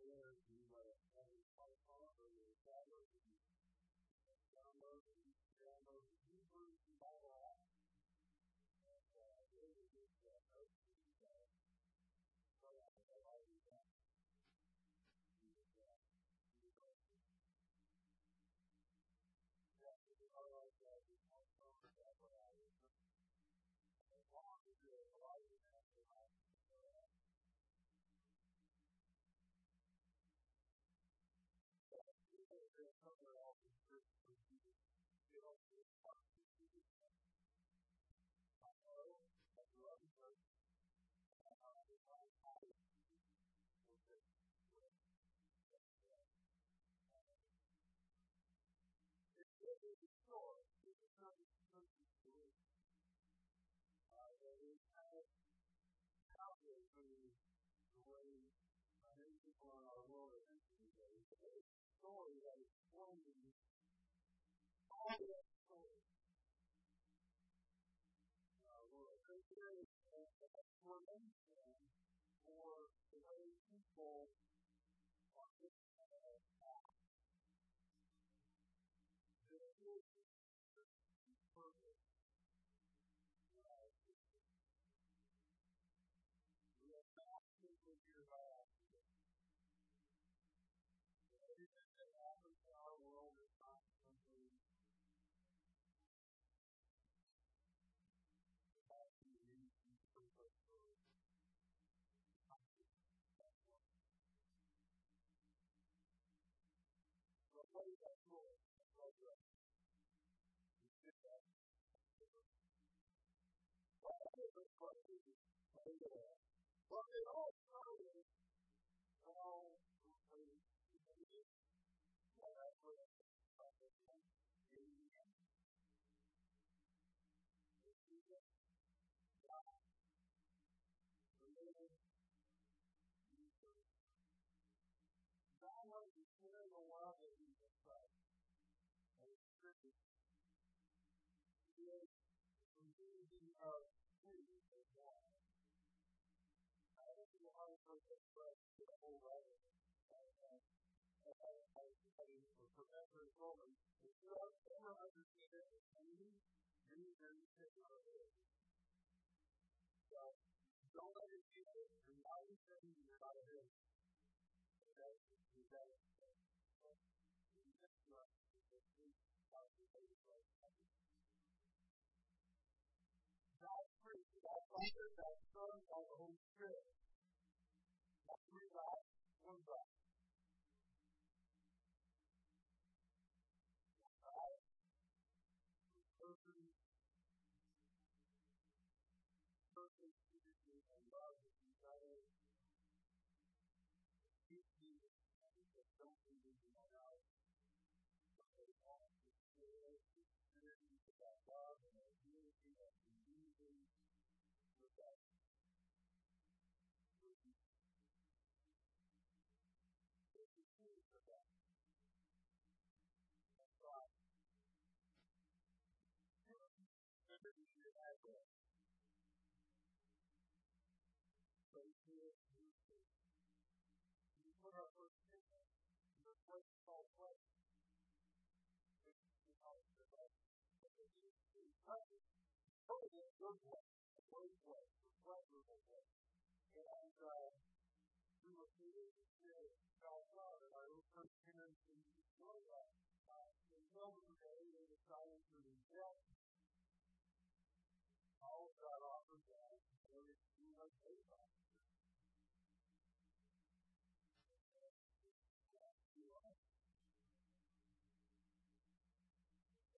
aware of you. by somewhere else in church for you to get on the spot to do this. I know that you love me, and I know that you. If the church is. There is no outlet the way many people are all the story. Uh, we're a very explanation for the way people But it all started around I don't know don't you Father, God's Son, God's Holy Spirit. Not three gods, one God. Person, person, unity, and love each other. Keep and don't leave him out. Remember, you our the the the place, a pleasurable place. And uh, we were here in Colorado. I was first parents in Florida. Uh, in Silver Day, they decided to reject all of that offer that they were doing like they thought.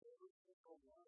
Every single one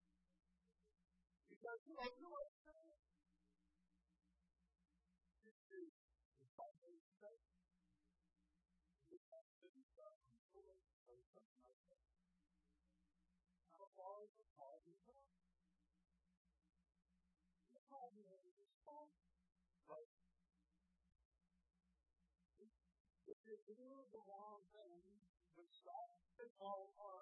you I don't know try to your people in the. Because you know, you know, you see, the you done or something like that. How far is the call to come? The call to respond. But if you do the wrong thing, the stop is all hard.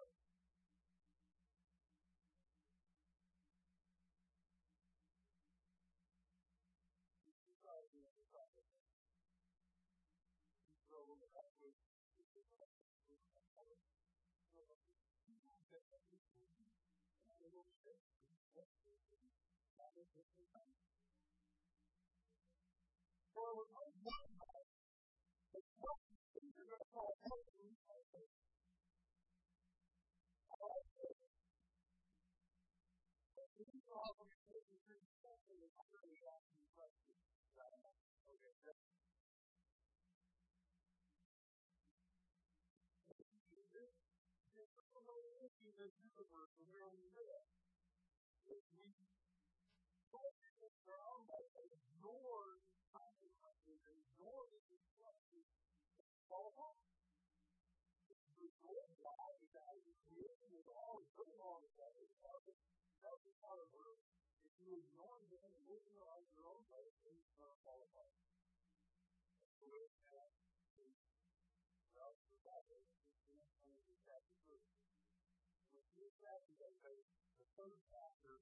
For with the universe where we live. If we focus around us, ignore consequences, ignore the fall off. The goal why God is creating is always putting all of that is part of that's her. If you ignore them and live on your own way, things are going graduated the third chapter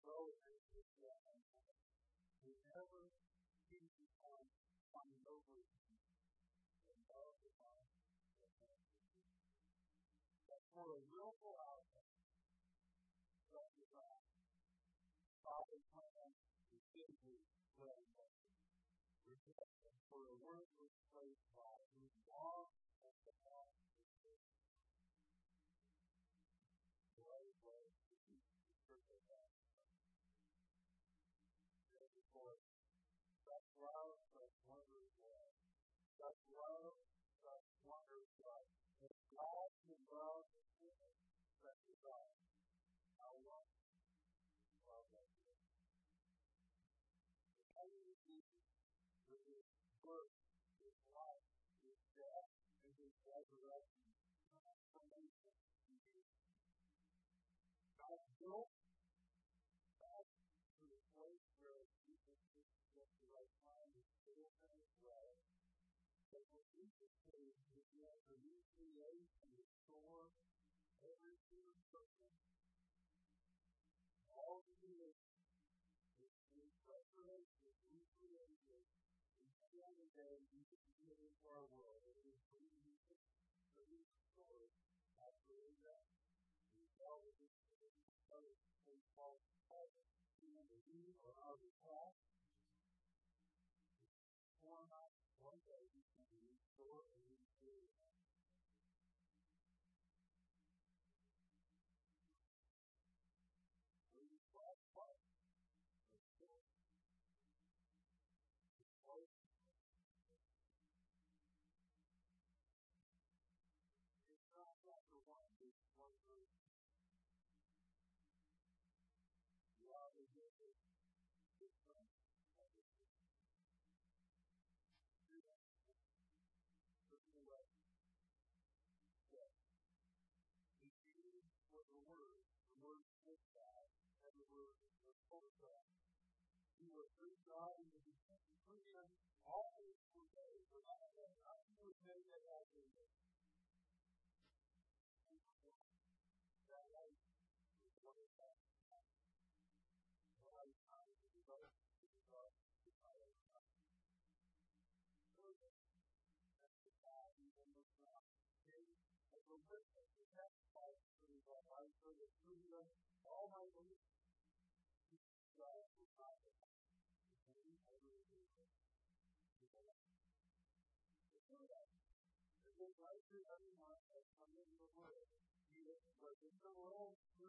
As always, Whenever he becomes coming over and love the mind, that for a willful outcome, self desire, Father plan is simply well for a word was placed by forth. Such love, such wondrous love. Such love, such wondrous love. If God can love sinners such as us, how long love that is. The enemy is the worst Came, he began to recreate and restore every human person. All creation is being restoration, recreated, and every day we can into our world. It is bringing the restored that. We tell the others they call human being or our past. Was with God in the beginning, created all right through every month I'm in the the there's no world. The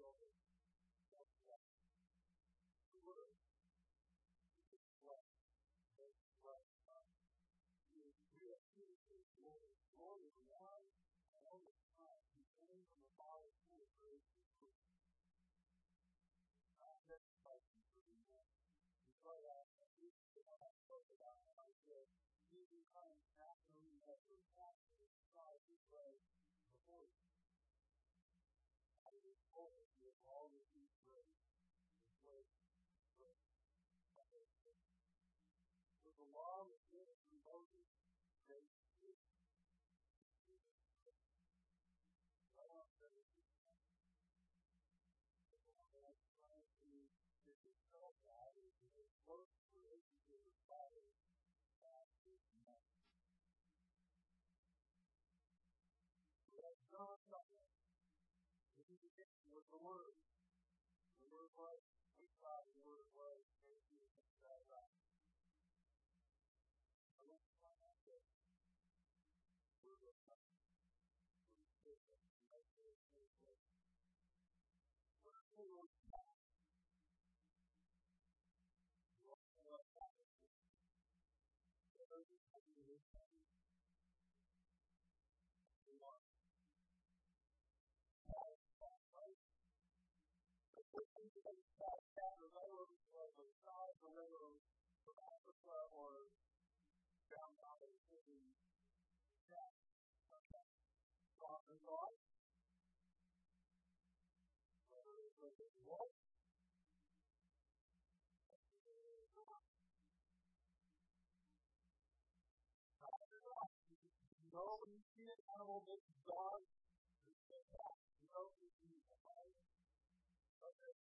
world is not time, after we have three times, five, six, before is the with word. The word was, we thought the word was, thank God. I don't find that good. Word was nothing. Word was good. down the railroad or the side of the railroad from Africa or down by the city. Yeah. God and God. What? No, when you see an animal that's God, you know, you see the Bible. Okay.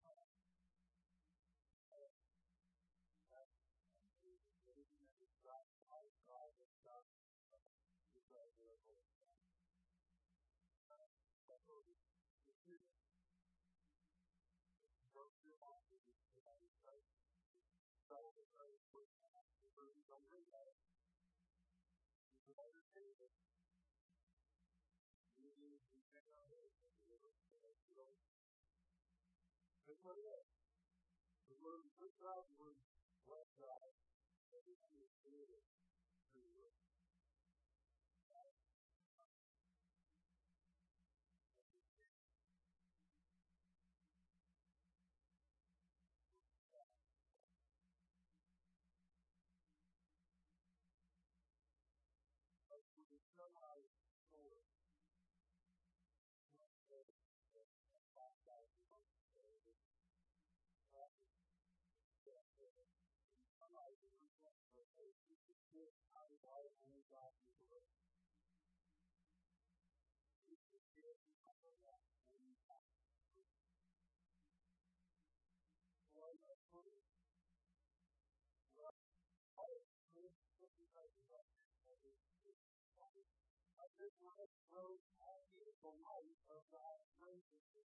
The word the God, the word right God, everything is created. this life grows all beautiful light of God's righteousness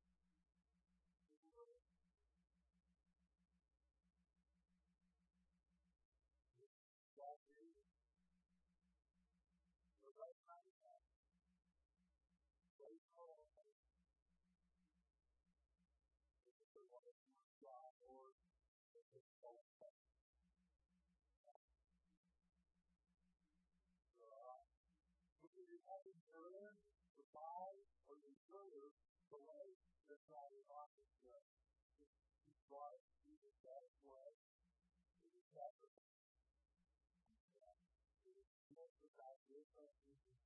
buy or deserve the life that God has offered to us. He brought Jesus Christ for us. It is sacrifice. It is sacrifice. It is sacrifice.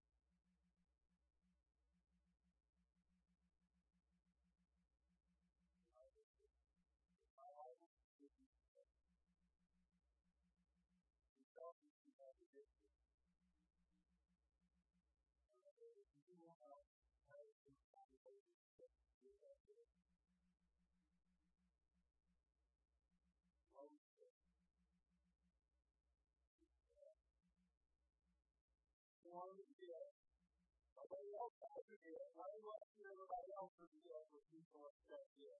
one deal. Nobody else has a deal. I don't want to see everybody else's deal, but people have that deal.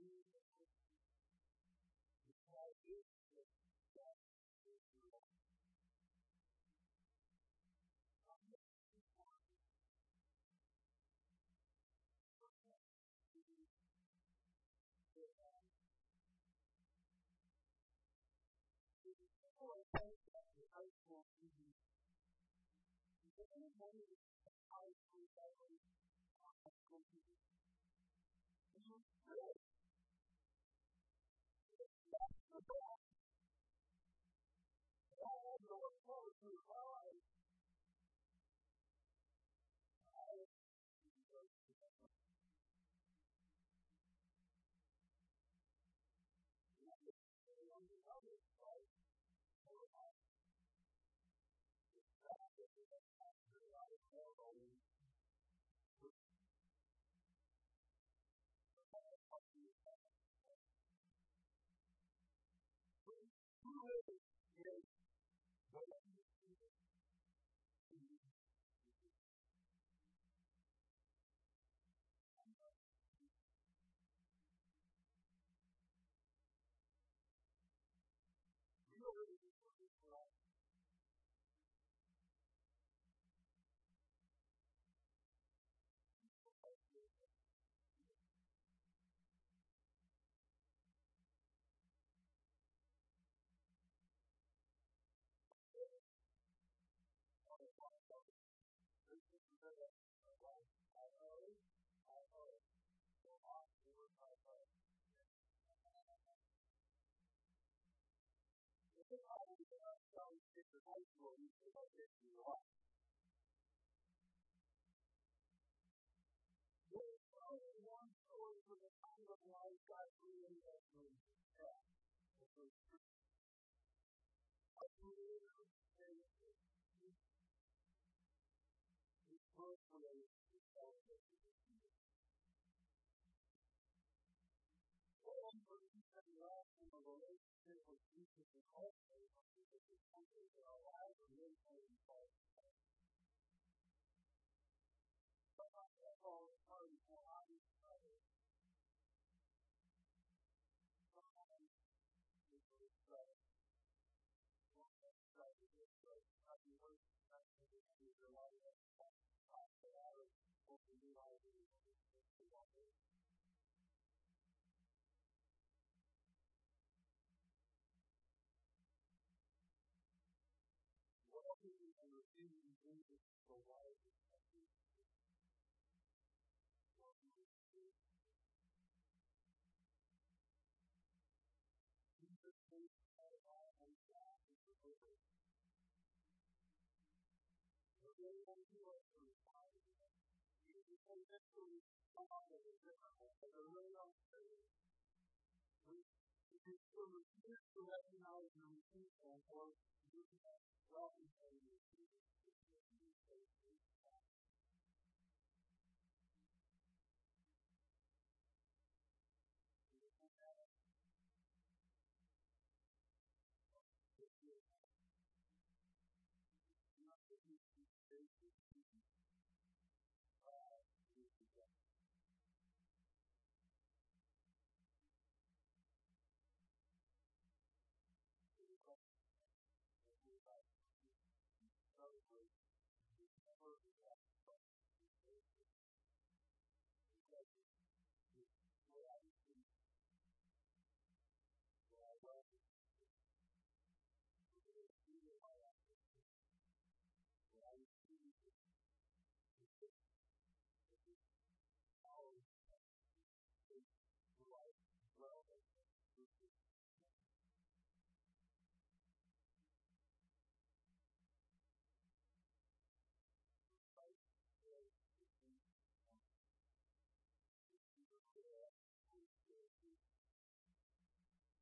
Lord, Lord, Lord, 世界に扱う施設、タイプを見つけたっていうのは、Thank you. physical pieces and also physical pieces that are alive and really holding fast. Sometimes that ball is hard and more obvious than others. Sometimes it's really stressed. Sometimes it's stressed. It's stressed. It's not the worst stress that it can be realized. It's not the worst stress that it can be realized. It's not the worst stress that it can be realized. Receiving Jesus for life recognize and receive and work, Well, we say that Jesus is the new